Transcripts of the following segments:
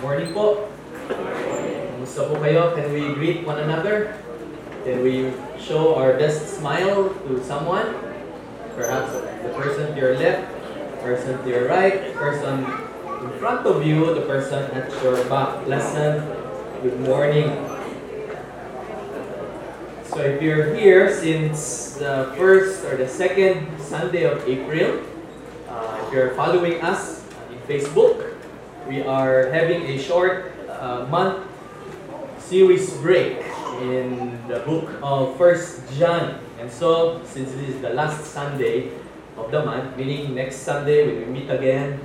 Good morning po. Kumusta po kayo? Can we greet one another? Can we show our best smile to someone? Perhaps the person to your left, person to your right, person in front of you, the person at your back. Pleasant good morning. So if you're here since the first or the second Sunday of April, uh, if you're following us in Facebook, we are having a short uh, month series break in the book of First John. And so, since this is the last Sunday of the month, meaning next Sunday when we meet again,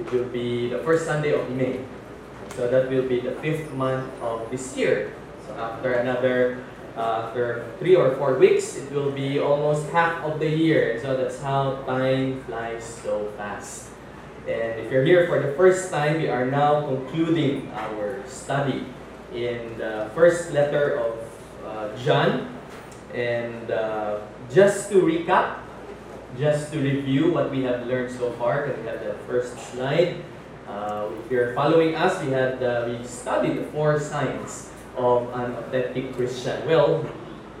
it will be the first Sunday of May. So that will be the fifth month of this year. So after another, uh, after three or four weeks, it will be almost half of the year. So that's how time flies so fast. And if you're here for the first time, we are now concluding our study in the first letter of uh, John. And uh, just to recap, just to review what we have learned so far, because we have the first slide? Uh, if you're following us, we had we studied the four signs of an authentic Christian. Well,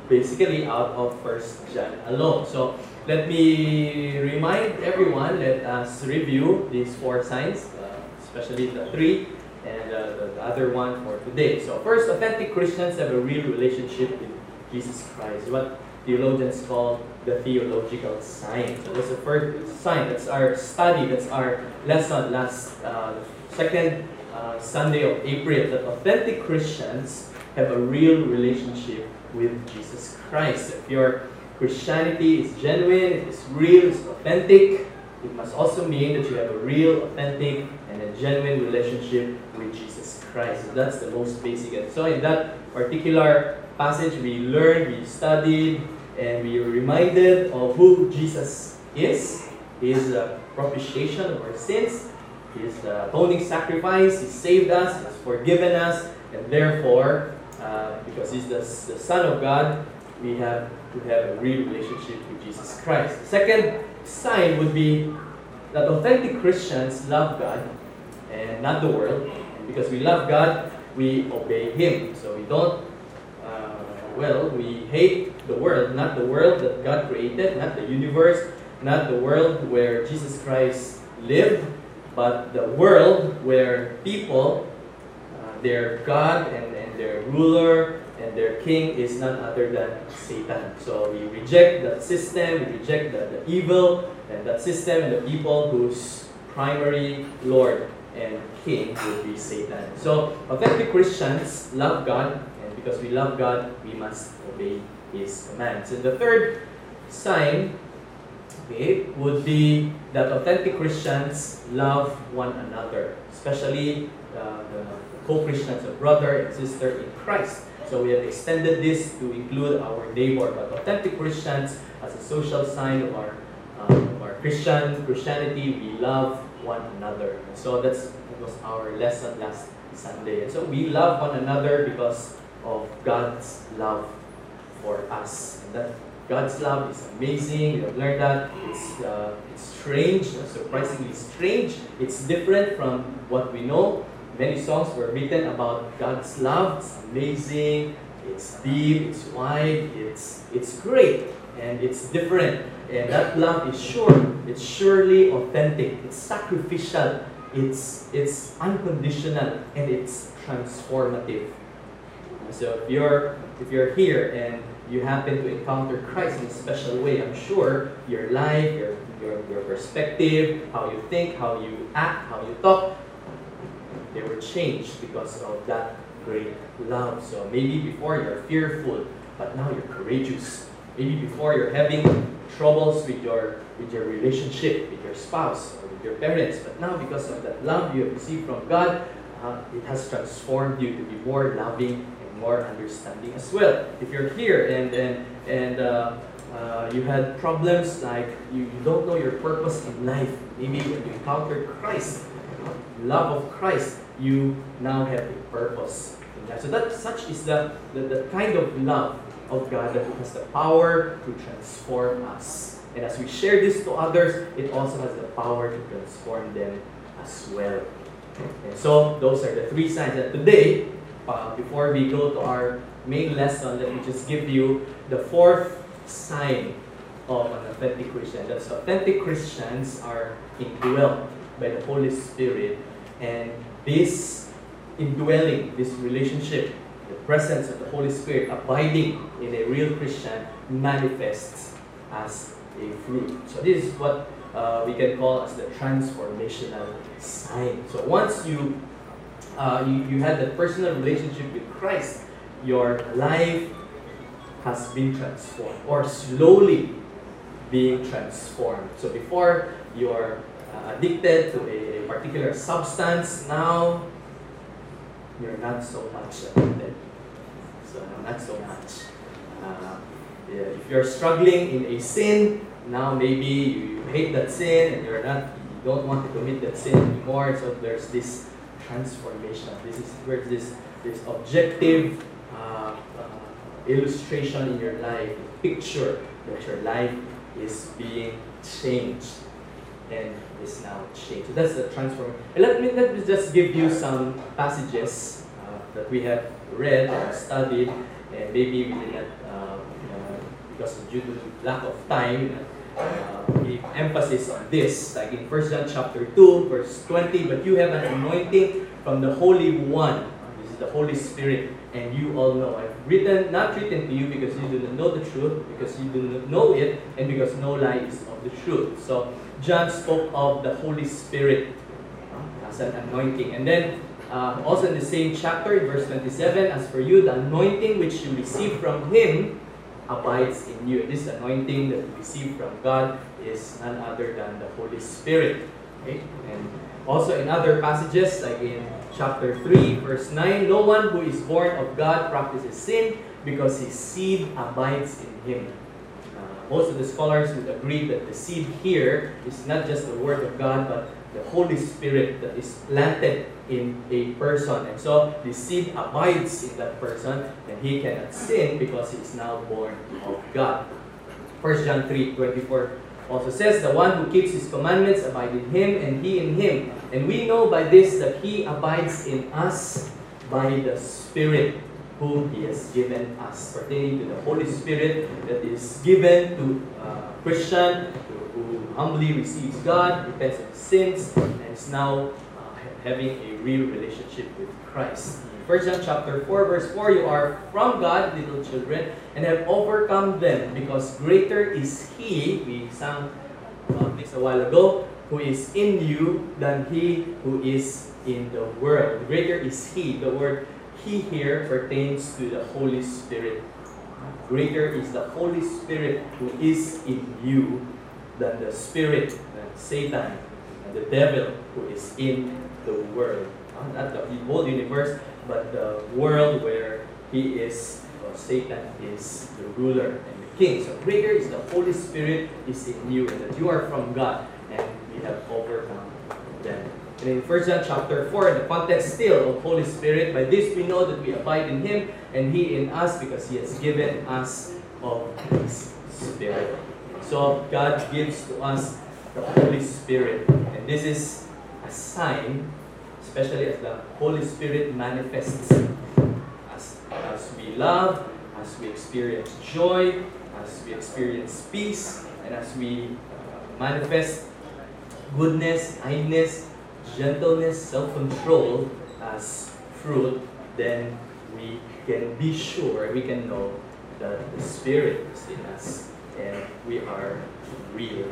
basically out of First John alone. So let me remind everyone. Let us review these four signs, uh, especially the three and uh, the, the other one for today. So first, authentic Christians have a real relationship with Jesus Christ. What theologians call the theological sign. So that's the first sign. That's our study. That's our lesson last uh, second uh, Sunday of April. That authentic Christians have a real relationship with Jesus Christ. If your Christianity is genuine, it is real, it's authentic, it must also mean that you have a real, authentic, and a genuine relationship with Jesus Christ. So that's the most basic. And so in that particular passage, we learned, we studied, and we were reminded of who Jesus is. He is the propitiation of our sins. He is the atoning sacrifice. He saved us. He has forgiven us. And therefore, uh, because He's the, the Son of God, we have to have a real relationship with Jesus Christ. The second sign would be that authentic Christians love God and not the world. Because we love God, we obey Him. So we don't, uh, well, we hate the world, not the world that God created, not the universe, not the world where Jesus Christ lived, but the world where people, uh, their God and, and their ruler and their king is none other than Satan. So we reject that system, we reject the, the evil and that system and the people whose primary Lord and king would be Satan. So authentic Christians love God, and because we love God, we must obey His commands. And the third sign okay, would be that authentic Christians love one another, especially uh, the co-Christians, a brother and sister in Christ. So we have extended this to include our neighbor, but authentic Christians, as a social sign of our, um, of our Christian Christianity, we love one another. So that's that was our lesson last Sunday. And so we love one another because of God's love for us. And that God's love is amazing. We have learned that it's uh, it's strange, surprisingly strange. It's different from what we know. Many songs were written about God's love. It's amazing. It's deep. It's wide. It's it's great, and it's different. And that love is sure. It's surely authentic. It's sacrificial. It's it's unconditional, and it's transformative. So if you're if you're here and you happen to encounter Christ in a special way, I'm sure your life, your, your, your perspective, how you think, how you act, how you talk, they were changed because of that great love. So maybe before you're fearful, but now you're courageous. Maybe before you're having troubles with your with your relationship with your spouse or with your parents, but now because of that love you have received from God, uh, it has transformed you to be more loving and more understanding as well. If you're here and and and uh, uh, you had problems like you, you don't know your purpose in life, maybe when you encountered Christ, love of Christ, you now have a purpose in life. So that such is the, the, the kind of love of God that has the power to transform us. And as we share this to others, it also has the power to transform them as well. Okay, so those are the three signs. that today, uh, before we go to our main lesson, let me just give you the fourth sign of an authentic Christian. That's authentic Christians are indwelt by the Holy Spirit, and this indwelling, this relationship, the presence of the Holy Spirit abiding in a real Christian manifests as a fruit. So this is what uh, we can call as the transformational sign. So once you, uh, you you had that personal relationship with Christ, your life has been transformed or slowly being transformed. So before you're uh, addicted to a particular substance, now you're not so much addicted. So not so much. Uh, yeah, if you're struggling in a sin, now maybe you hate that sin and you're not, you don't want to commit that sin anymore. So there's this transformation. This is where this this objective uh, uh, illustration in your life, picture that your life is being changed and is now changed. So that's the transform. Let me let me just give you some passages uh, that we have read and studied, and maybe we did not, uh, uh, because due to lack of time, uh, we emphasis on this, like in 1 John chapter 2, verse 20, but you have an anointing from the Holy One. The Holy Spirit, and you all know. I've written, not written to you because you do not know the truth, because you do not know it, and because no lie is of the truth. So John spoke of the Holy Spirit uh, as an anointing. And then uh, also in the same chapter, verse 27, as for you, the anointing which you receive from him abides in you. This anointing that you receive from God is none other than the Holy Spirit. Okay? And also in other passages, like in chapter 3, verse 9, no one who is born of God practices sin because his seed abides in him. Uh, most of the scholars would agree that the seed here is not just the Word of God, but the Holy Spirit that is planted in a person. And so the seed abides in that person, and he cannot sin because he is now born of God. 1 John 3 24 also says, The one who keeps his commandments abide in him, and he in him. And we know by this that he abides in us by the Spirit whom he has given us, pertaining to the Holy Spirit that is given to uh, Christian who humbly receives God, repents of sins, and is now uh, having a real relationship with Christ. 1 John chapter 4, verse 4, you are from God, little children, and have overcome them, because greater is He, we sang this a while ago, who is in you than He who is in the world. Greater is He. The word He here pertains to the Holy Spirit. Greater is the Holy Spirit who is in you than the spirit, than Satan, the devil who is in the world. Uh, not the whole universe, but the world where he is, or Satan is the ruler and the king. So greater is the Holy Spirit is in you, and that you are from God, and we have overcome them. And in 1 John chapter 4, the context still of Holy Spirit, by this we know that we abide in Him, and He in us, because He has given us of His Spirit. So God gives to us the Holy Spirit, and this is a sign, especially as the Holy Spirit manifests as, as we love, as we experience joy, as we experience peace, and as we manifest goodness, kindness, gentleness, self-control as fruit, then we can be sure, we can know that the Spirit is in us and we are real.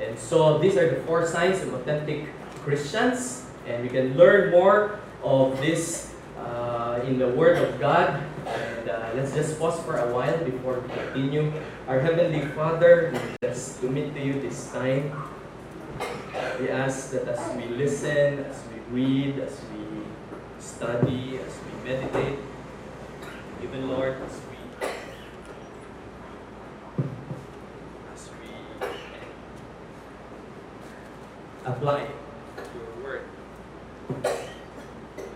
And so these are the four signs of authentic Christians, and we can learn more of this uh, in the Word of God. And uh, let's just pause for a while before we continue. Our Heavenly Father, we just commit to you this time. We ask that as we listen, as we read, as we study, as we meditate, even Lord, as we as we apply your word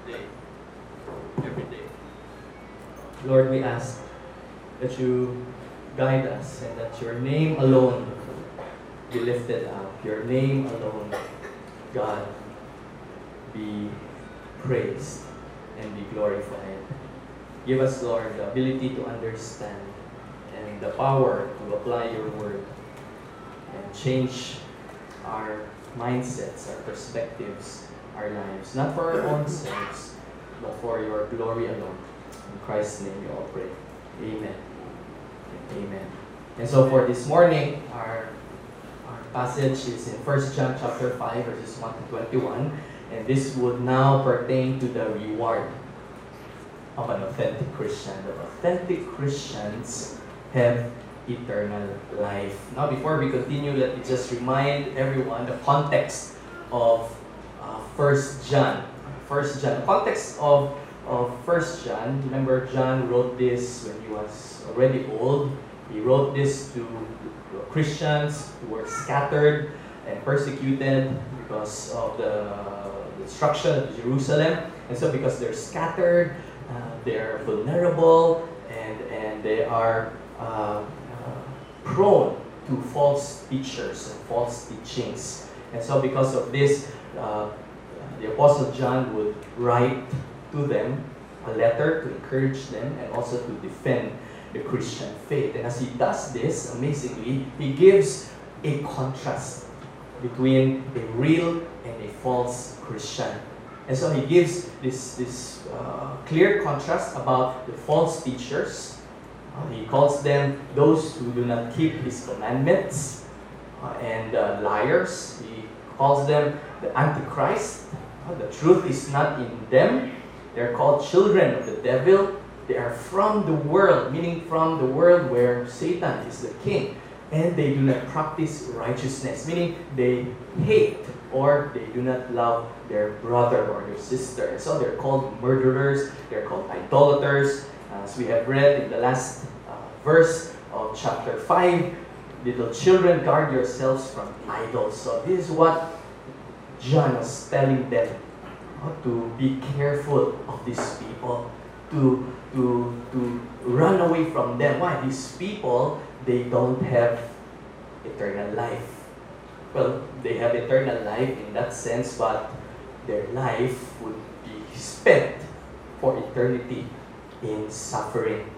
today, every day. Lord, we ask that you guide us and that your name alone be lifted up. Your name alone, God, be praised and be glorified. Give us, Lord, the ability to understand and the power to apply your word and change our mindsets, our perspectives, our lives, not for our own sakes, but for your glory alone. In Christ's name we all pray. Amen. Amen. And so for this morning, our, our passage is in 1 John chapter 5, verses 1 to 21. And this would now pertain to the reward of an authentic Christian. The authentic Christians have eternal life. Now, before we continue, let me just remind everyone the context of uh, 1 John. 1 John. The context of, of 1 John, remember John wrote this when he was already old. He wrote this to Christians who were scattered and persecuted because of the destruction of Jerusalem. And so because they're scattered, uh, they're vulnerable, and, and they are uh, uh, prone to false teachers and false teachings. And so because of this, uh, the Apostle John would write to them a letter to encourage them and also to defend the Christian faith. And as he does this, amazingly, he gives a contrast between a real and a false Christian. And so he gives this, this uh, clear contrast about the false teachers. Uh, he calls them those who do not keep his commandments uh, and uh, liars. He calls them the Antichrist. Uh, the truth is not in them. They're called children of the devil. They are from the world, meaning from the world where Satan is the king. And they do not practice righteousness, meaning they hate or they do not love their brother or their sister. So they're called murderers, they're called idolaters. As we have read in the last uh, verse of chapter 5, little children, guard yourselves from idols. So this is what John was telling them uh, to be careful of these people, to, to, to run away from them. Why? These people, they don't have eternal life well, they have eternal life in that sense, but their life would be spent for eternity in suffering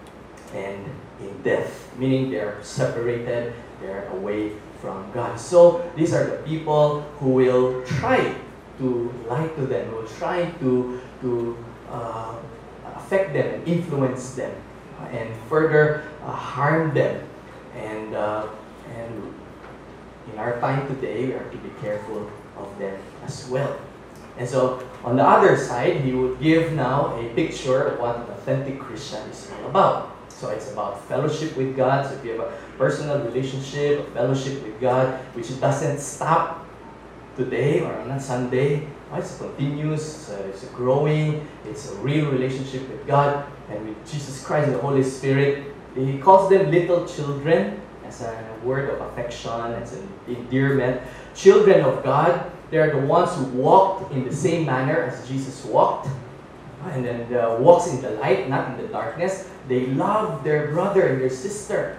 and in death, meaning they are separated, they are away from God. So these are the people who will try to lie to them, will try to, to uh, affect them influence them uh, and further uh, harm them and, uh, and in our time today, we are to be careful of them as well. And so, on the other side, he would give now a picture of what an authentic Christian is all about. So it's about fellowship with God. So if you have a personal relationship, a fellowship with God, which doesn't stop today or on a Sunday, it's continuous, it's a, it's growing, it's a real relationship with God and with Jesus Christ and the Holy Spirit. He calls them little children as a word of affection, as an endearment. Children of God, they're the ones who walked in the same manner as Jesus walked. And then uh, walks in the light, not in the darkness. They love their brother and their sister.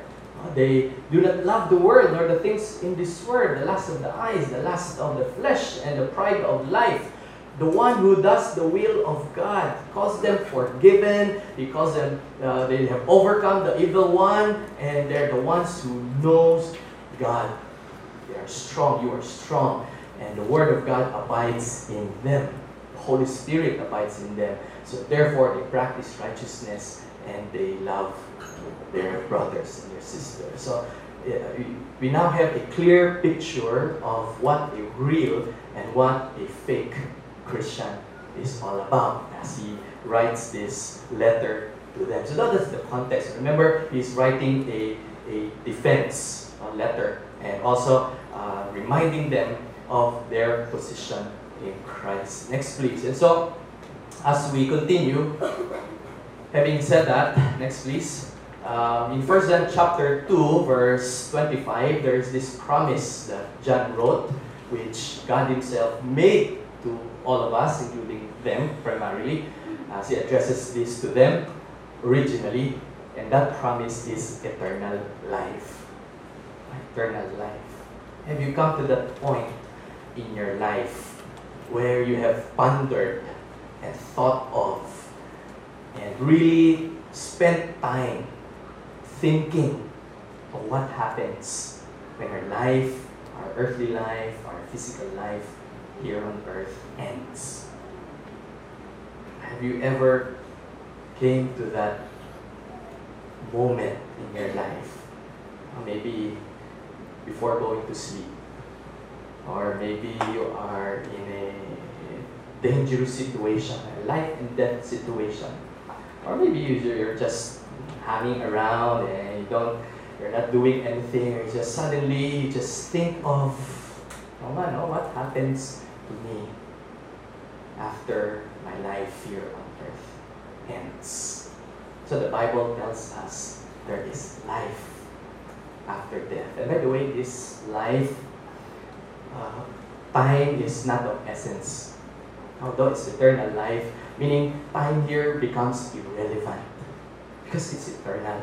They do not love the world nor the things in this world, the lust of the eyes, the lust of the flesh, and the pride of life the one who does the will of God. Calls them forgiven. He calls them, uh, they have overcome the evil one, and they're the ones who knows God. They are strong. You are strong. And the word of God abides in them. The Holy Spirit abides in them. So therefore, they practice righteousness and they love their brothers and their sisters. So we now have a clear picture of what a real and what a fake Christian is all about as he writes this letter to them. So that is the context. Remember, he's writing a, a defense a letter and also uh, reminding them of their position in Christ. Next, please. And so, as we continue, having said that, next, please. Um, in 1 John chapter 2, verse 25, there is this promise that John wrote, which God Himself made to all of us, including them primarily, as he addresses this to them originally, and that promise is eternal life. Eternal life. Have you come to that point in your life where you have pondered and thought of and really spent time thinking of what happens when our life, our earthly life, our physical life here on earth ends. Have you ever came to that moment in your life? Maybe before going to sleep. Or maybe you are in a dangerous situation, a life and death situation. Or maybe you're just hanging around and you don't you're not doing anything, you just suddenly you just think of oh man, oh, what happens to me after my life here on earth ends. So the Bible tells us there is life after death. And by the way, this life, uh, time is not of essence. Although it's eternal life, meaning time here becomes irrelevant because it's eternal.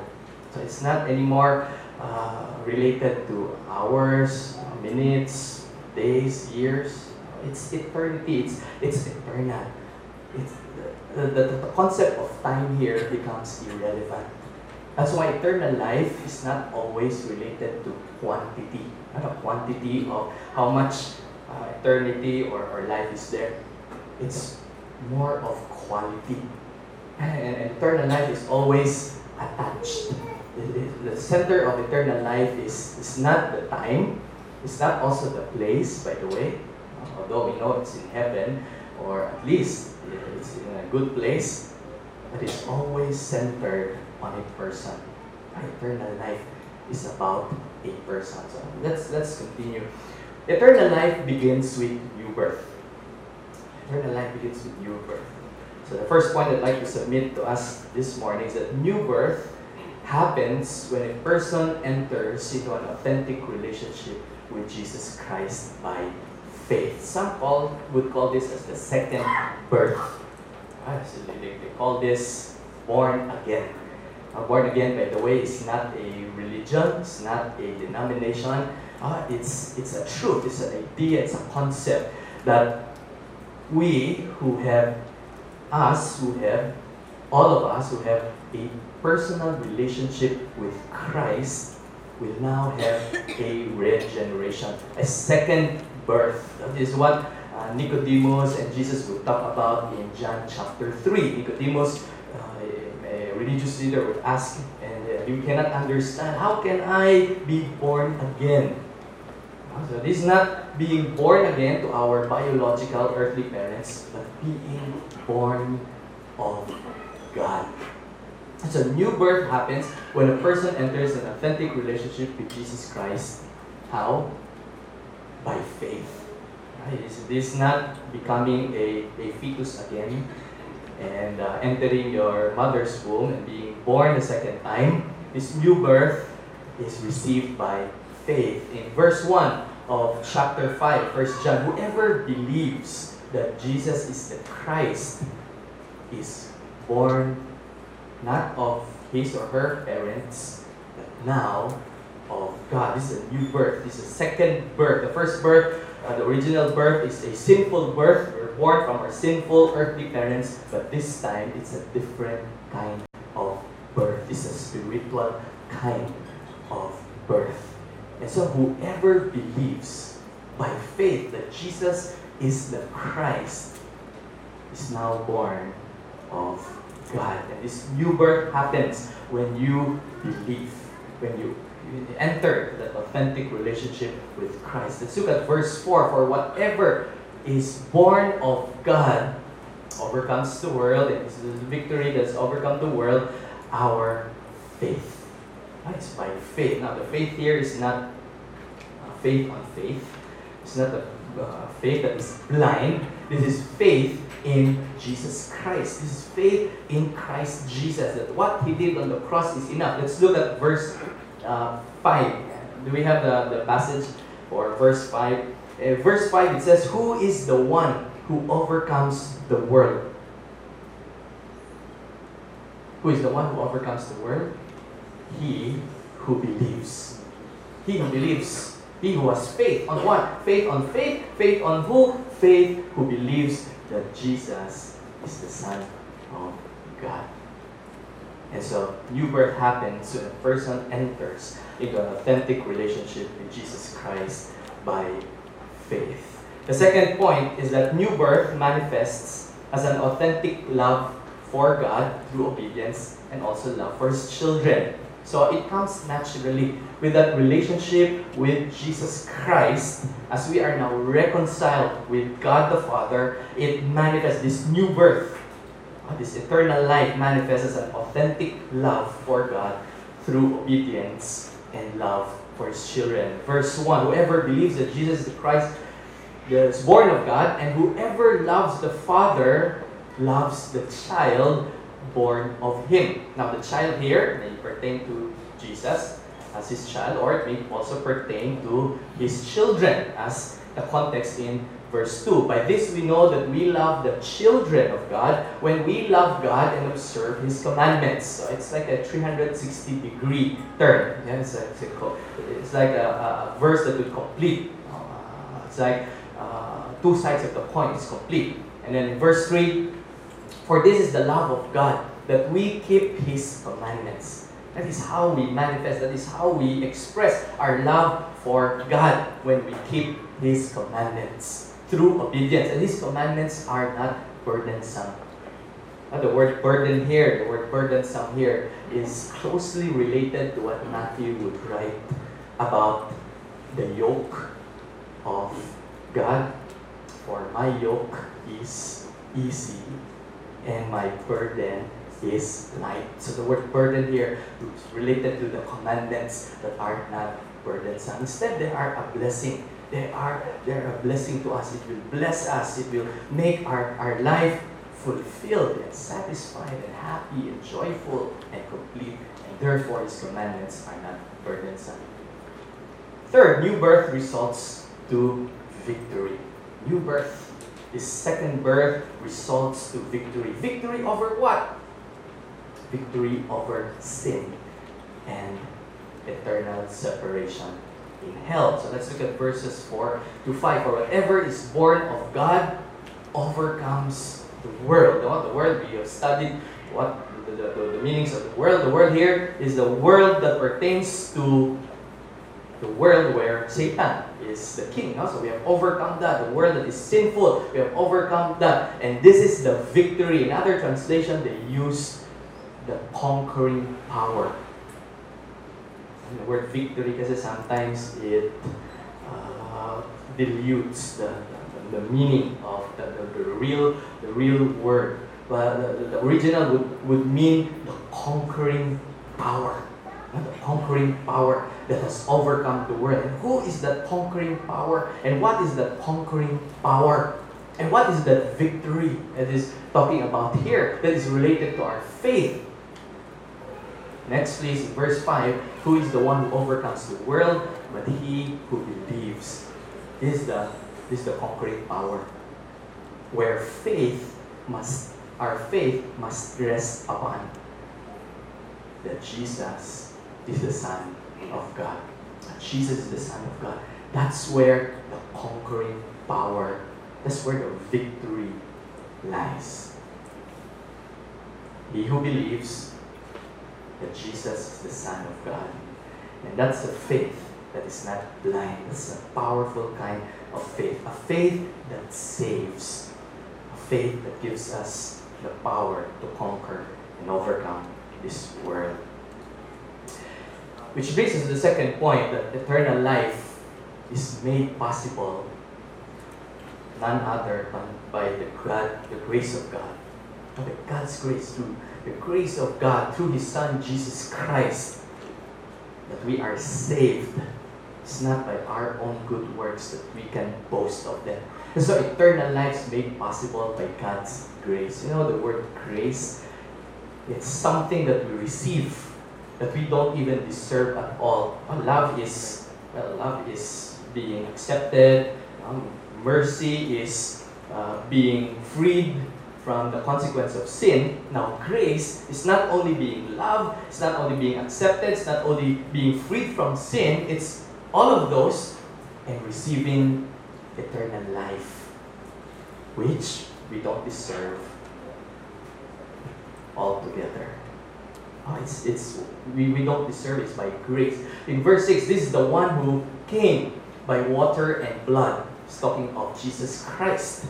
So it's not anymore uh, related to hours, minutes, days, years. It's eternity. It's, it's eternal. It's, the, the, the concept of time here becomes irrelevant. That's why eternal life is not always related to quantity. Not a quantity of how much uh, eternity or, or life is there. It's more of quality. And, eternal life is always attached. The center of eternal life is, is not the time, it's not also the place, by the way, although we know it's in heaven, or at least it's in a good place, but it's always centered on a person. Eternal life is about a person. So let's let's continue. Eternal life begins with new birth. Eternal life begins with new birth. So the first point I'd like to submit to us this morning is that new birth happens when a person enters into an authentic relationship with Jesus Christ by faith. Some call, would call this as the second birth. Ah, so they, they call this born again. Now, born again, by the way, is not a religion, it's not a denomination. Uh, it's, it's a truth, it's an idea, it's a concept that we who have us who have, all of us who have a personal relationship with Christ will now have a regeneration, a second birth. That is what uh, Nicodemus and Jesus will talk about in John chapter 3. Nicodemus, uh, a religious leader, would ask, and uh, you cannot understand, how can I be born again? So this is not being born again to our biological earthly parents, but being born of God. So new birth happens when a person enters an authentic relationship with Jesus Christ. How? By faith. Right? This is not becoming a, a fetus again and uh, entering your mother's womb and being born a second time. This new birth is received by faith. In verse 1 of chapter 5, 1 John, whoever believes that Jesus is the Christ is born not of his or her parents, but now of God. This is a new birth. This is a second birth. The first birth, uh, the original birth, is a sinful birth. We're born from our sinful earthly parents, but this time it's a different kind of birth. It's a spiritual kind of birth. And so, whoever believes by faith that Jesus is the Christ is now born of God. And this new birth happens when you believe, when you, enter that authentic relationship with Christ. Let's look at verse 4 For whatever is born of God overcomes the world, and this is the victory that's overcome the world, our faith. It's by faith. Now, the faith here is not faith on faith. It's not a uh, faith that is blind. This is faith in Jesus Christ. This is faith in Christ Jesus. That what He did on the cross is enough. Let's look at verse uh, 5. Do we have the, the passage for verse 5? Uh, verse 5 it says, Who is the one who overcomes the world? Who is the one who overcomes the world? He who believes. He who believes. He who has faith on what? Faith on faith. Faith on who? faith who believes that Jesus is the Son of God. And so, new birth happens when a person enters into an authentic relationship with Jesus Christ by faith. The second point is that new birth manifests as an authentic love for God through obedience and also love for His children. So it comes naturally with that relationship with Jesus Christ as we are now reconciled with God the Father. It manifests this new birth oh, this eternal life manifests as an authentic love for God through obedience and love for his children. Verse 1 Whoever believes that Jesus is the Christ is born of God, and whoever loves the Father loves the child born of him. Now, the child here may pertain to Jesus as his child, or it may also pertain to his children as the context in Verse 2 By this we know that we love the children of God when we love God and observe His commandments. So it's like a 360 degree turn. Yeah, it's, a, it's, a, it's like a, a, verse that would complete. Uh, it's like uh, two sides of the coin is complete. And then verse 3 For this is the love of God, that we keep His commandments. That is how we manifest, that is how we express our love for God when we keep His commandments through obedience. And these commandments are not burdensome. Now, the word burden here, the word burdensome here, is closely related to what Matthew would write about the yoke of God. For my yoke is easy and my burden is light. So the word burden here is related to the commandments that are not burdensome. Instead, they are a blessing they are they're a blessing to us. It will bless us. It will make our, our life fulfilled and satisfied and happy and joyful and complete. And therefore, His commandments are not burdensome. Third, new birth results to victory. New birth, this second birth results to victory. Victory over what? Victory over sin and eternal separation in hell. So let's look at verses 4 to 5. For whatever is born of God overcomes the world. The world, we have studied what the, the, the, the meanings of the world. The world here is the world that pertains to the world where Satan is the king. No? So we have overcome that. The world that is sinful, we have overcome that. And this is the victory. In other translation, they use the conquering power the word victory because sometimes it uh, dilutes the, the, the meaning of the, the, the, real the real word. But the, the original would, would mean the conquering power. The conquering power that has overcome the world. And who is that conquering power? And what is that conquering power? And what is that victory that is talking about here that is related to our faith? Next, please, verse 5 Who is the one who overcomes the world but he who believes? This is the, this is the conquering power. Where faith must, our faith must rest upon that Jesus is the Son of God. Jesus is the Son of God. That's where the conquering power, that's where the victory lies. He who believes that Jesus is the Son of God. And that's a faith that is not blind. That's a powerful kind of faith. A faith that saves. A faith that gives us the power to conquer and overcome this world. Which brings us to the second point that eternal life is made possible none other than by the God, the grace of God. By God's grace through the grace of God through His Son Jesus Christ that we are saved. It's not by our own good works that we can boast of them. And so eternal life is made possible by God's grace. You know the word grace? It's something that we receive that we don't even deserve at all. Well, love is well, love is being accepted. Um, mercy is uh, being freed from the consequence of sin. Now, grace is not only being loved, it's not only being accepted, it's not only being freed from sin, it's all of those and receiving eternal life. which we don't deserve altogether. Oh, it's, it's, we, we don't deserve it, it's by grace. In verse 6, this is the one who came by water and blood. It's talking of Jesus Christ.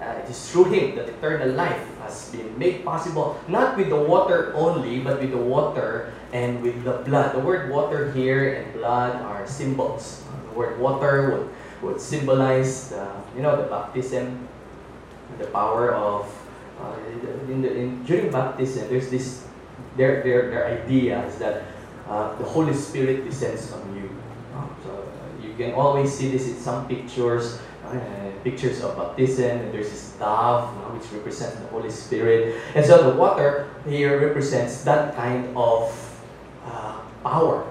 Uh, it is through him that eternal life has been made possible, not with the water only, but with the water and with the blood. The word water here and blood are symbols. The word water would, would symbolize the, you know, the baptism, the power of, uh, in the, in, during baptism, there's this, their, their, their idea is that uh, the Holy Spirit descends on you. So uh, you can always see this in some pictures uh, pictures of baptism, and there's this dove, you know, which represents the Holy Spirit. And so the water here represents that kind of uh, power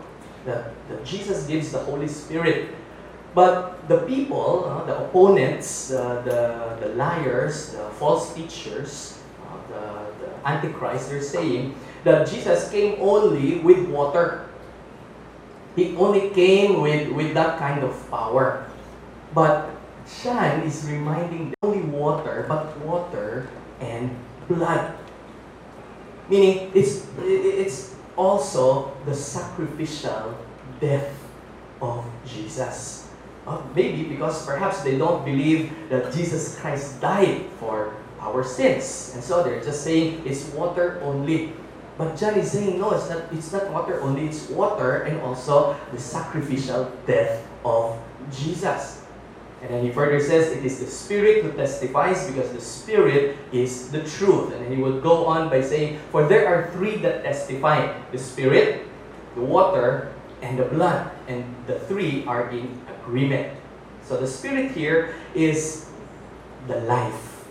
that, that Jesus gives the Holy Spirit. But the people, uh, the opponents, uh, the, the liars, the false teachers, uh, the, the Antichrist, they're saying that Jesus came only with water. He only came with, with that kind of power. But John is reminding only water, but water and blood. Meaning, it's, it's also the sacrificial death of Jesus. Maybe because perhaps they don't believe that Jesus Christ died for our sins. And so they're just saying it's water only. But John is saying, no, it's not, it's not water only, it's water and also the sacrificial death of Jesus. And then he further says, it is the Spirit who testifies because the Spirit is the truth. And then he would go on by saying, For there are three that testify the Spirit, the water, and the blood. And the three are in agreement. So the Spirit here is the life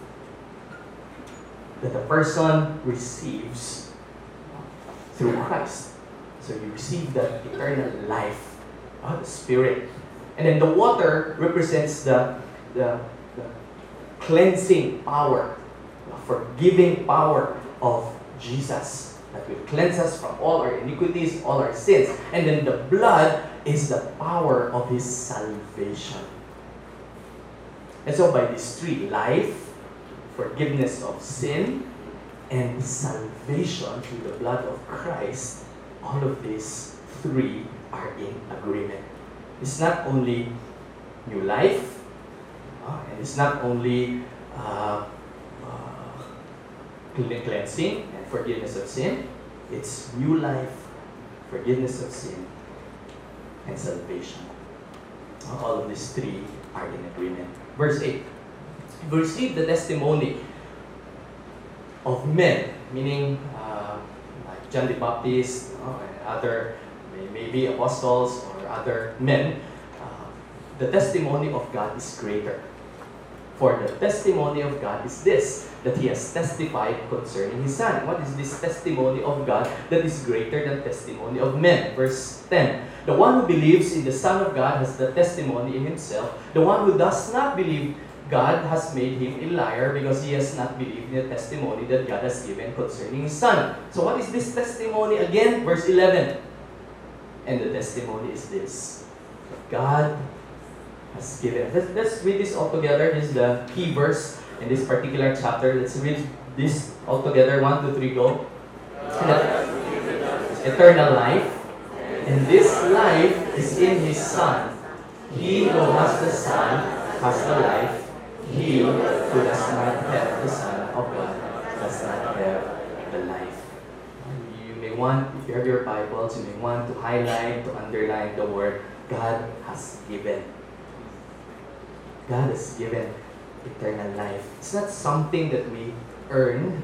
that the person receives through Christ. So you receive the eternal life, of the Spirit. And then the water represents the, the, the cleansing power, the forgiving power of Jesus that will cleanse us from all our iniquities, all our sins. And then the blood is the power of His salvation. And so by these three, life, forgiveness of sin, and salvation through the blood of Christ, all of these three are in agreement. It's not only new life, uh, and it's not only uh, uh, cleansing and forgiveness of sin, it's new life, forgiveness of sin, and salvation. All of these three are in agreement. Verse 8 We receive the testimony of men, meaning uh, like John the Baptist uh, and other maybe apostles or other men, uh, the testimony of God is greater. For the testimony of God is this, that He has testified concerning His Son. What is this testimony of God that is greater than testimony of men? Verse 10. The one who believes in the Son of God has the testimony in himself. The one who does not believe God has made him a liar because he has not believed in the testimony that God has given concerning His Son. So what is this testimony again? Verse 11. And the testimony is this God has given. Let's, let's read this all together. This is the key verse in this particular chapter. Let's read this all together. One, two, three, go. Eternal life. And this life is in His Son. He who has the Son has the life. He who does not have the Son of God does not have the life You may want, if you have your Bibles, you may want to highlight, to underline the word God has given. God has given eternal life. It's not something that we earn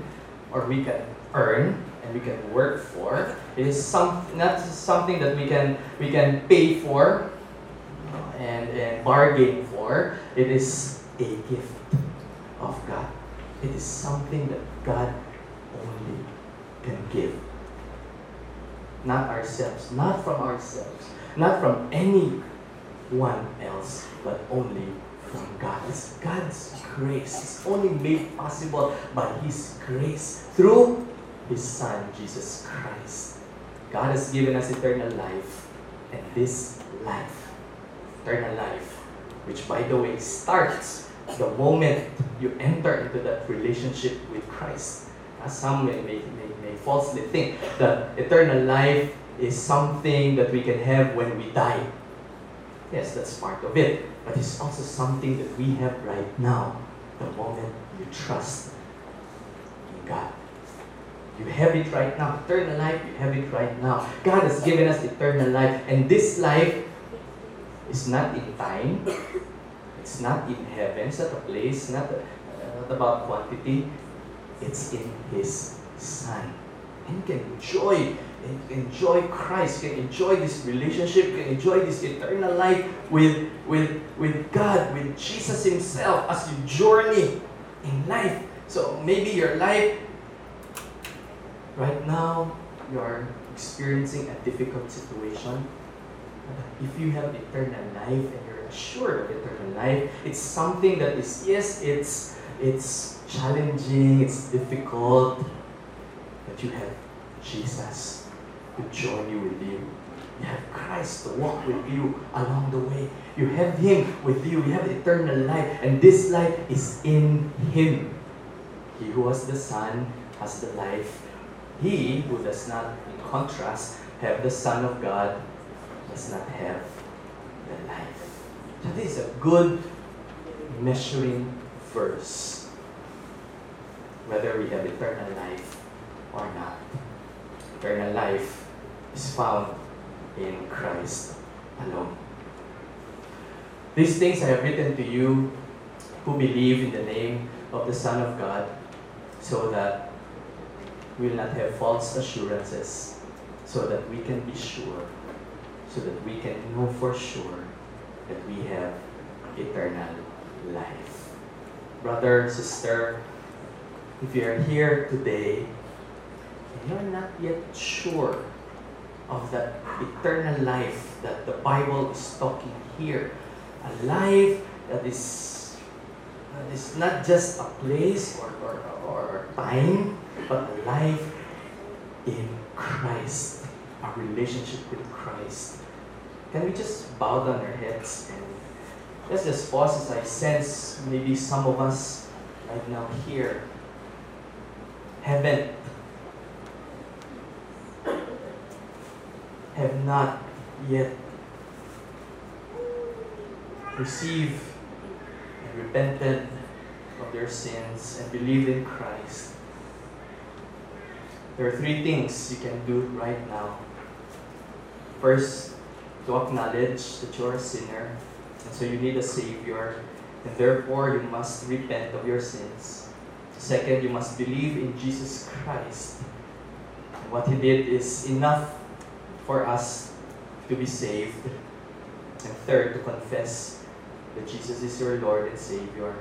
or we can earn and we can work for. It is some, not something that we can we can pay for and, and bargain for. It is a gift of God. It is something that God only can give not ourselves, not from ourselves, not from anyone else, but only from God. It's God's grace. It's only made possible by His grace through His Son, Jesus Christ. God has given us eternal life, and this life, eternal life, which by the way starts the moment you enter into that relationship with Christ. As some may, may, may, may falsely think that eternal life is something that we can have when we die. Yes, that's part of it. But it's also something that we have right now, the moment you trust in God. You have it right now. Eternal life, you have it right now. God has given us eternal life. And this life is not in time. It's not in heaven. It's not a place. Not, uh, not about quantity. It's in His Son. And you can enjoy enjoy Christ, you can enjoy this relationship, you can enjoy this eternal life with, with, with God, with Jesus Himself as you journey in life. So maybe your life right now you are experiencing a difficult situation. If you have eternal life and assured of eternal life, it's something that is yes, it's it's challenging, it's difficult, but you have Jesus to join you with you. You have Christ to walk with you along the way. You have Him with you. You have eternal life, and this life is in Him. He who has the Son has the life. He who does not, in contrast, have the Son of God does not have the life. This is a good measuring verse. Whether we have eternal life or not. Eternal life is found in Christ alone. These things I have written to you who believe in the name of the Son of God, so that we will not have false assurances, so that we can be sure, so that we can know for sure that we have eternal life. Brother, sister, if you are here today and you're not yet sure of that eternal life that the Bible is talking here. A life that is, that is not just a place or, or, or time, but a life in Christ, a relationship with Christ. Can we just bow down our heads and let's just pause as I sense maybe some of us right now here haven't have not yet received and repented of their sins and believed in Christ, there are three things you can do right now. First, to acknowledge that you're a sinner, and so you need a Savior, and therefore you must repent of your sins. Second, you must believe in Jesus Christ. And what He did is enough for us to be saved. And third, to confess that Jesus is your Lord and Savior.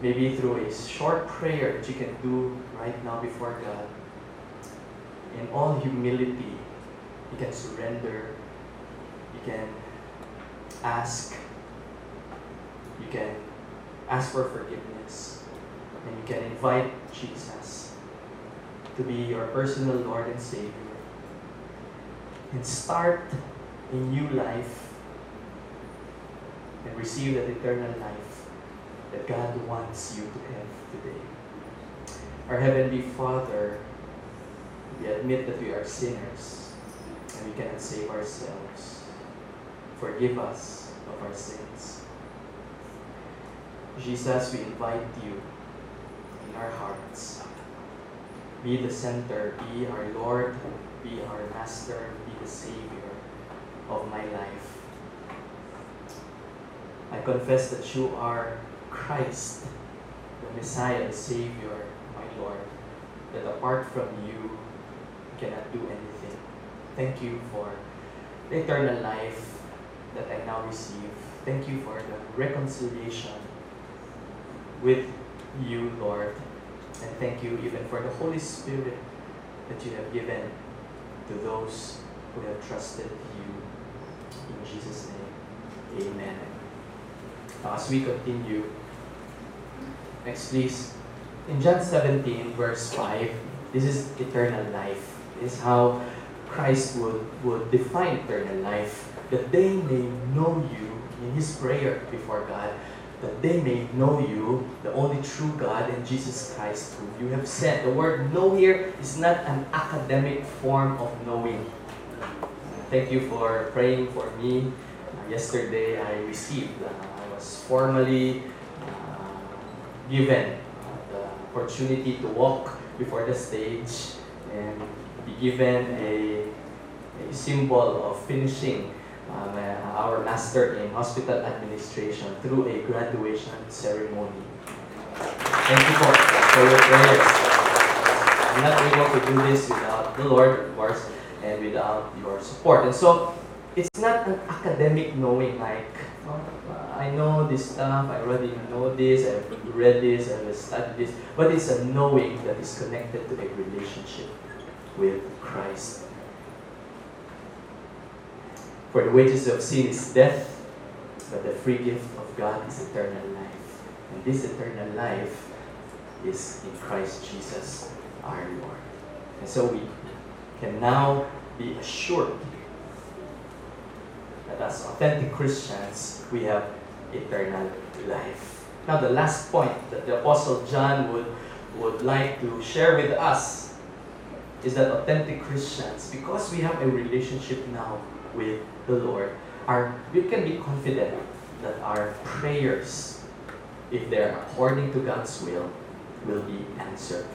Maybe through a short prayer that you can do right now before God. In all humility, you can surrender. You can ask. You can ask for forgiveness. And you can invite Jesus to be your personal Lord and Savior and start a new life and receive that eternal life that God wants you to have today. Our Heavenly Father, we admit that we are sinners and we cannot save ourselves. Forgive us of our sins. Jesus, we invite you in our hearts. Be the center, be our Lord, be our Master, be the Savior of my life. I confess that you are Christ, the Messiah, the Savior, my Lord, that apart from you, cannot do anything. Thank you for eternal life that I now receive. Thank you for the reconciliation with you, Lord. And thank you even for the Holy Spirit that you have given to those who have trusted you. In Jesus' name, amen. as we continue, next please, in John 17, verse 5, this is eternal life. This is how Christ would, would define eternal life, that they may know you in his prayer before God, that they may know you, the only true God, and Jesus Christ, whom you have sent. The word know here is not an academic form of knowing. Thank you for praying for me. Uh, yesterday I received, uh, I was formally uh, given the opportunity to walk before the stage and be given a, a symbol of finishing um, our master in hospital administration through a graduation ceremony. Thank you for, for your prayers. I'm not able to do this without the Lord, of course, and without your support. And so, it's not an academic knowing like, oh, I know this stuff, I already know this, I've read this, I've studied this, but it's a knowing that is connected to a relationship with Christ. For the wages of sin is death, but the free gift of God is eternal life. And this eternal life is in Christ Jesus our Lord. And so we can now be assured that as authentic Christians, we have eternal life. Now, the last point that the Apostle John would, would like to share with us is that authentic Christians, because we have a relationship now with the Lord, are we can be confident that our prayers, if they're according to God's will, will be answered.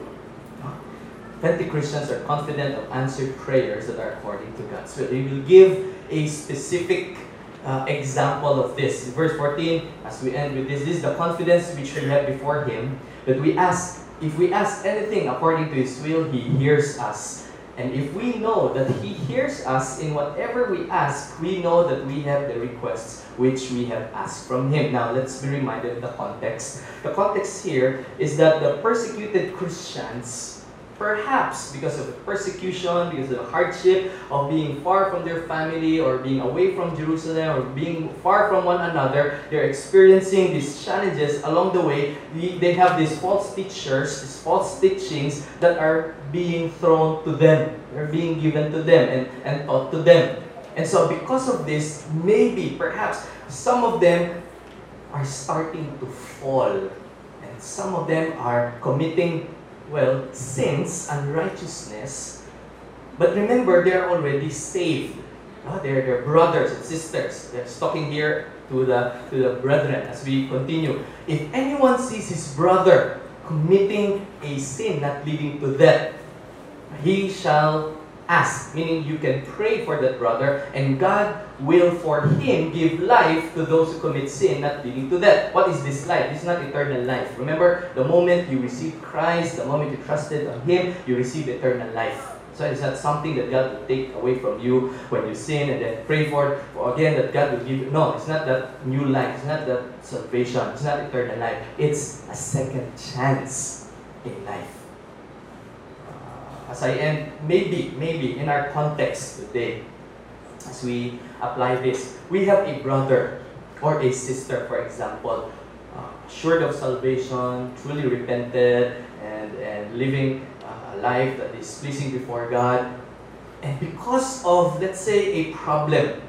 Authentic Christians are confident of answered prayers that are according to God's will. He will give a specific uh, example of this. Verse 14, as we end with this, this is the confidence which we have before Him that we ask, if we ask anything according to His will, He hears us. And if we know that He hears us in whatever we ask, we know that we have the requests which we have asked from Him. Now, let's be reminded of the context. The context here is that the persecuted Christians Perhaps because of persecution, because of the hardship of being far from their family or being away from Jerusalem or being far from one another, they're experiencing these challenges along the way. They have these false teachers, these false teachings that are being thrown to them. They're being given to them and, and taught to them. And so because of this, maybe, perhaps, some of them are starting to fall. And some of them are committing well, sins, unrighteousness. But remember, they're already saved. Uh, they're, they're brothers and sisters. They're talking here to the, to the brethren as we continue. If anyone sees his brother committing a sin not leading to death, he shall ask, meaning you can pray for that brother, and God will for him give life to those who commit sin, not leading to death. What is this life? Is not eternal life. Remember, the moment you receive Christ, the moment you trusted on Him, you receive eternal life. So it's not something that God will take away from you when you sin and then pray for, for again that God will give you. No, it's not that new life. It's not that salvation. It's not eternal life. It's a second chance in life as I end, maybe, maybe in our context today, as we apply this, we have a brother or a sister, for example, uh, assured of salvation, truly repented, and, and living life that is pleasing before God. And because of, let's say, a problem,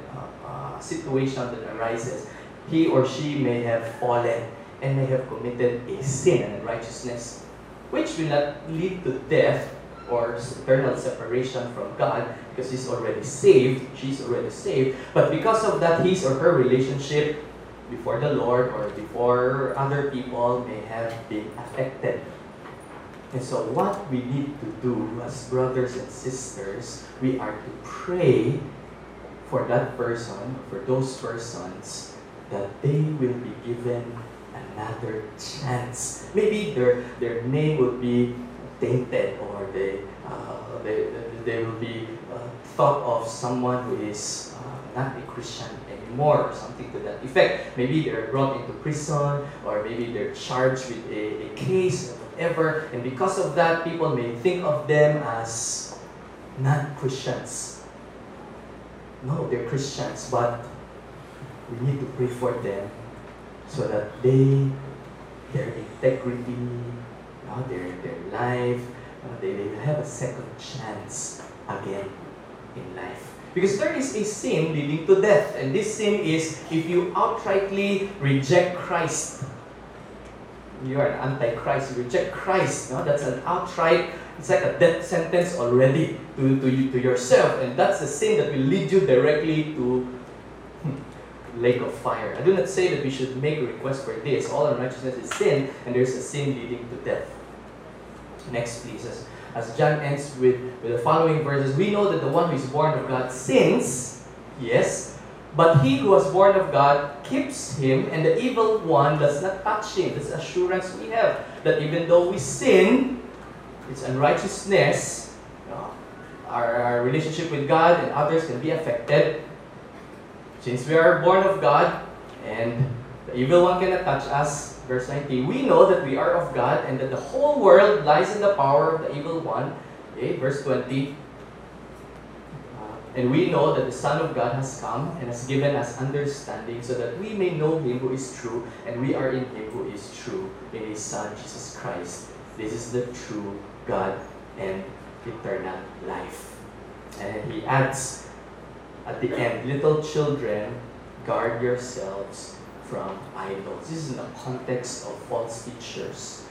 uh, situation that arises, he or she may have fallen and may have committed a sin and righteousness, which will not lead to death, or eternal separation from God because he's already saved, she's already saved. But because of that, his or her relationship before the Lord or before other people may have been affected. And so, what we need to do as brothers and sisters, we are to pray for that person, for those persons, that they will be given another chance. Maybe their, their name will be tainted or they, uh, they, they will be uh, thought of someone who is uh, not a Christian anymore or something to that effect. Maybe they're brought into prison or maybe they're charged with a, a case whatever. And because of that, people may think of them as not Christians. No, they're Christians, but we need to pray for them so that they, their integrity, uh, their, their life, uh, they, they will have a second chance again in life. Because there is a sin leading to death. And this sin is if you outrightly reject Christ. You are an antichrist. You reject Christ. No? That's an outright, it's like a death sentence already to, to, you, to yourself. And that's the sin that will lead you directly to hmm, lake of fire. I do not say that we should make a request for this. All unrighteousness is sin, and there's a sin leading to death. Next, please. As, as John ends with, with the following verses, we know that the one who is born of God sins, yes, but he who was born of God keeps him, and the evil one does not touch him. This assurance we have that even though we sin, it's unrighteousness, you know, our, our relationship with God and others can be affected. Since we are born of God and the evil one cannot touch us, verse 19, we know that we are of God and that the whole world lies in the power of the evil one. Okay, verse 20. And we know that the Son of God has come and has given us understanding so that we may know Him who is true, and we are in Him who is true, in His Son, Jesus Christ. This is the true God and eternal life. And He adds at the end, little children, guard yourselves from idols. This is in the context of false teachers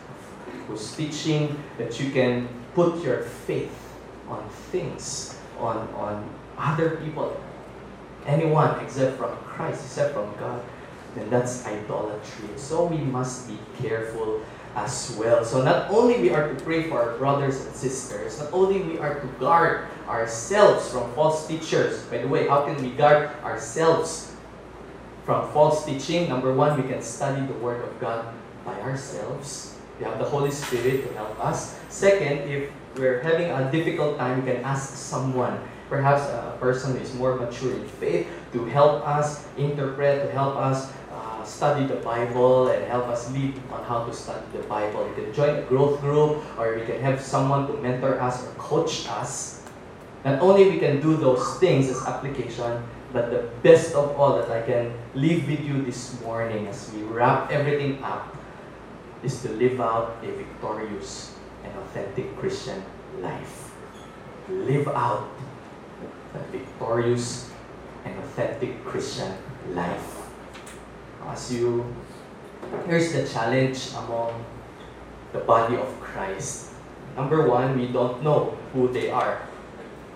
who's teaching that you can put your faith on things, on, on other people, anyone except from Christ, except from God, then that's idolatry. So we must be careful as well. So not only we are to pray for our brothers and sisters, not only we are to guard ourselves from false teachers. By the way, how can we guard ourselves from false teaching. Number one, we can study the Word of God by ourselves. We have the Holy Spirit to help us. Second, if we're having a difficult time, we can ask someone, perhaps a person is more mature in faith, to help us interpret, to help us uh, study the Bible and help us lead on how to study the Bible. We can join a growth group or we can have someone to mentor us or coach us. Not only we can do those things as application, but the best of all that I can leave with you this morning as we wrap everything up is to live out a victorious and authentic Christian life. Live out victorious and authentic Christian life. As you, here's the challenge among the body of Christ. Number one, we don't know who they are.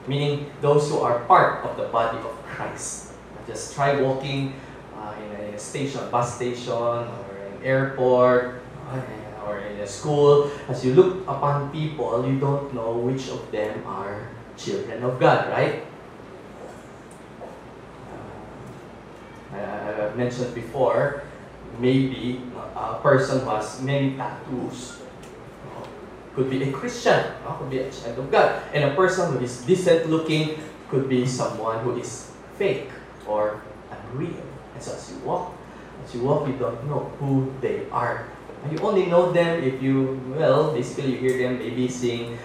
Meaning those who are part of the body of Christ. Just try walking uh, in a station, bus station, or an airport, uh, or in a school. As you look upon people, you don't know which of them are children of God, right? Uh, I, mentioned before, maybe a person who has many tattoos could be a Christian, could be a child of God. And a person who is decent looking could be someone who is fake or unreal. And so as you walk, as you walk, you don't know who they are. You only know them if you, well, basically you hear them maybe sing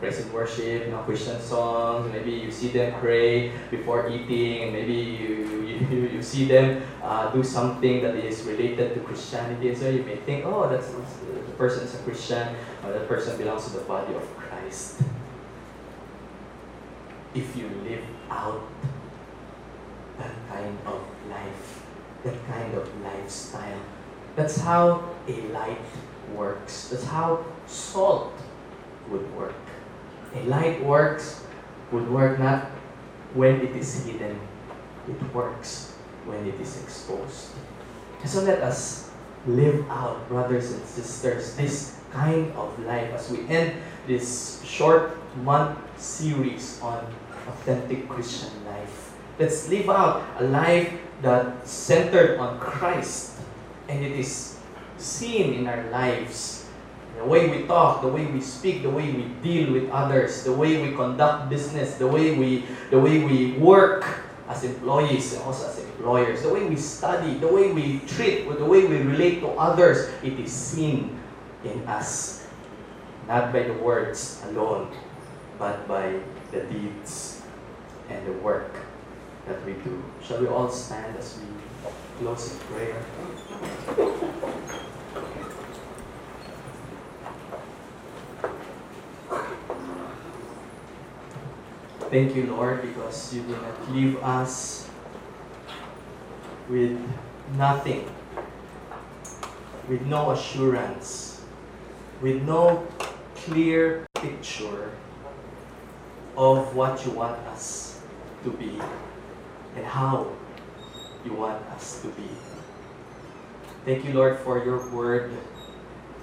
praise and worship, you know, Christian songs. Maybe you see them pray before eating, and maybe you you, you see them uh, do something that is related to Christianity. So you may think, oh, that's, that's the person is a Christian, or that person belongs to the body of Christ. If you live out that kind of life, that kind of lifestyle. That's how a light works. That's how salt would work. A light works, would work not when it is hidden, it works when it is exposed. So let us live out, brothers and sisters, this kind of life as we end this short month series on authentic Christian life. Let's live out a life that centered on Christ and it is seen in our lives. The way we talk, the way we speak, the way we deal with others, the way we conduct business, the way we the way we work as employees also as employers, the way we study, the way we treat, the way we relate to others, it is seen in us. Not by the words alone, but by the deeds and the work that we do. Shall we all stand as we close in prayer? Thank you, Lord, because you did not leave us with nothing, with no assurance, with no clear picture of what you want us to be and how you want us to be. Thank you, Lord, for your word.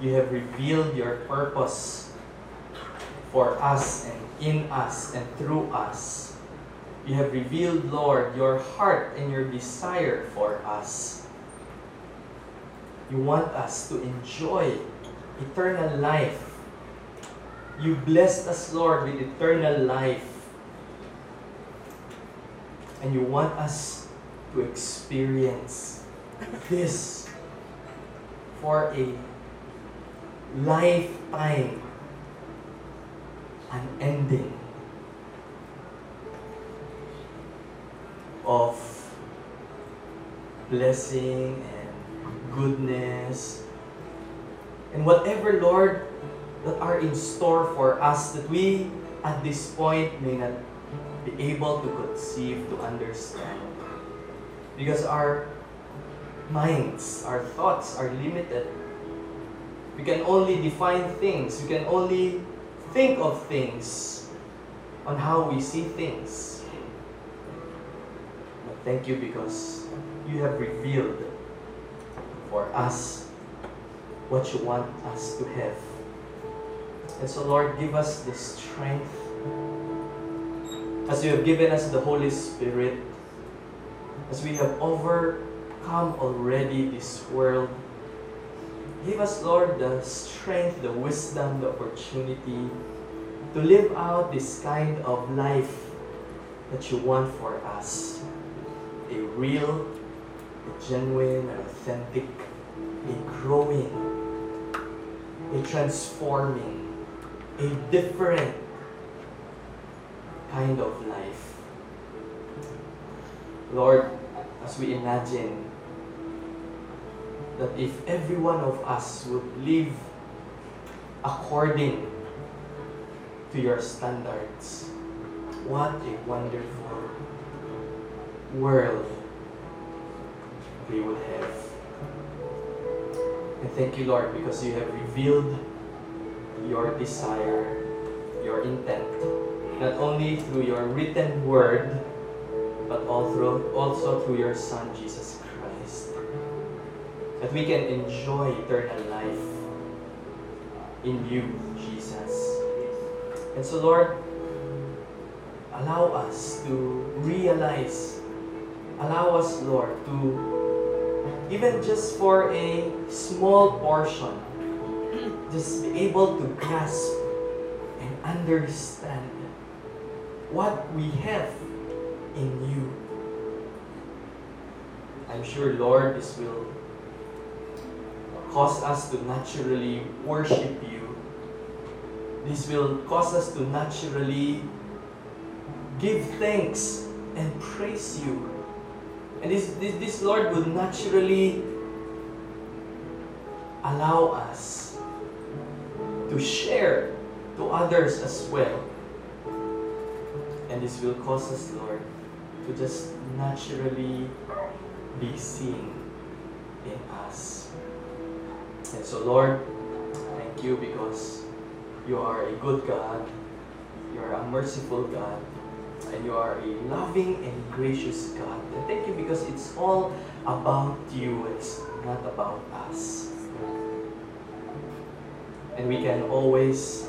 You have revealed your purpose for us and in us and through us. You have revealed, Lord, your heart and your desire for us. You want us to enjoy eternal life. You blessed us, Lord, with eternal life. And you want us to experience this for a lifetime unending of blessing and goodness and whatever Lord that are in store for us that we at this point may not be able to conceive to understand. Because our minds our thoughts are limited. We can only define things. We can only think of things on how we see things. But thank you because you have revealed for us what you want us to have. And so, Lord, give us the strength as you have given us the Holy Spirit, as we have overcome already this world Give us, Lord, the strength, the wisdom, the opportunity to live out this kind of life that you want for us. A real, a genuine, an authentic, a growing, a transforming, a different kind of life. Lord, as we imagine that if every one of us would live according to your standards, what a wonderful world we would have. And thank you, Lord, because you have revealed your desire, your intent, not only through your written word, but also, through your Son, Jesus that we can enjoy eternal life uh, in you, Jesus. And so, Lord, allow us to realize, allow us, Lord, to even just for a small portion, just be able to grasp and understand what we have in you. I'm sure, Lord, this will cause us to naturally worship you. This will cause us to naturally give thanks and praise you. And this, this, this Lord will naturally allow us to share to others as well. And this will cause us, Lord, to just naturally be seen in us. And so, Lord, thank you because you are a good God, you are a merciful God, and you are a loving and gracious God. And thank you because it's all about you, it's not about us. And we can always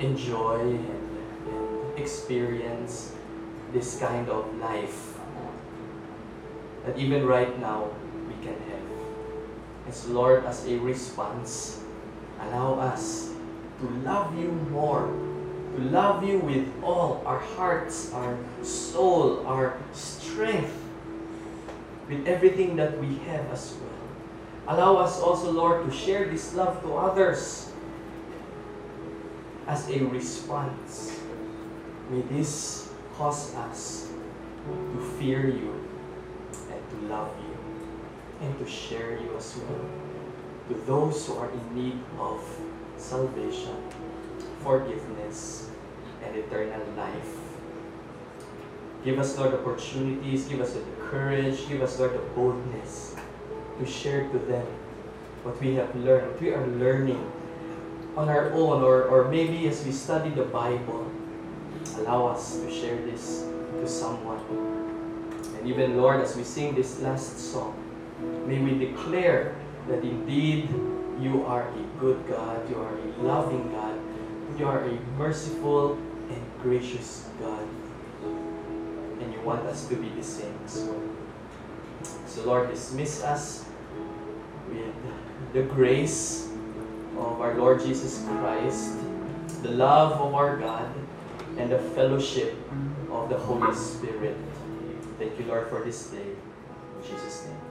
enjoy and, and experience this kind of life that even right now we can have. As Lord, as a response, allow us to love you more, to love you with all our hearts, our soul, our strength, with everything that we have as well. Allow us also, Lord, to share this love to others as a response. May this cause us to fear you and to love you and to share you as well to those who are in need of salvation, forgiveness, and eternal life. Give us, Lord, opportunities. Give us the courage. Give us, Lord, the boldness to share to them what we have learned, what we are learning on our own, or, or maybe as we study the Bible. Allow us to share this to someone. And even, Lord, as we sing this last song, may we declare that indeed you are a good God, you are a loving God, you are a merciful and gracious God. And you want us to be the same as well. So, Lord, dismiss us with the grace of our Lord Jesus Christ, the love of our God, and the fellowship of the Holy Spirit. Thank you, Lord, for this day. In Jesus' name.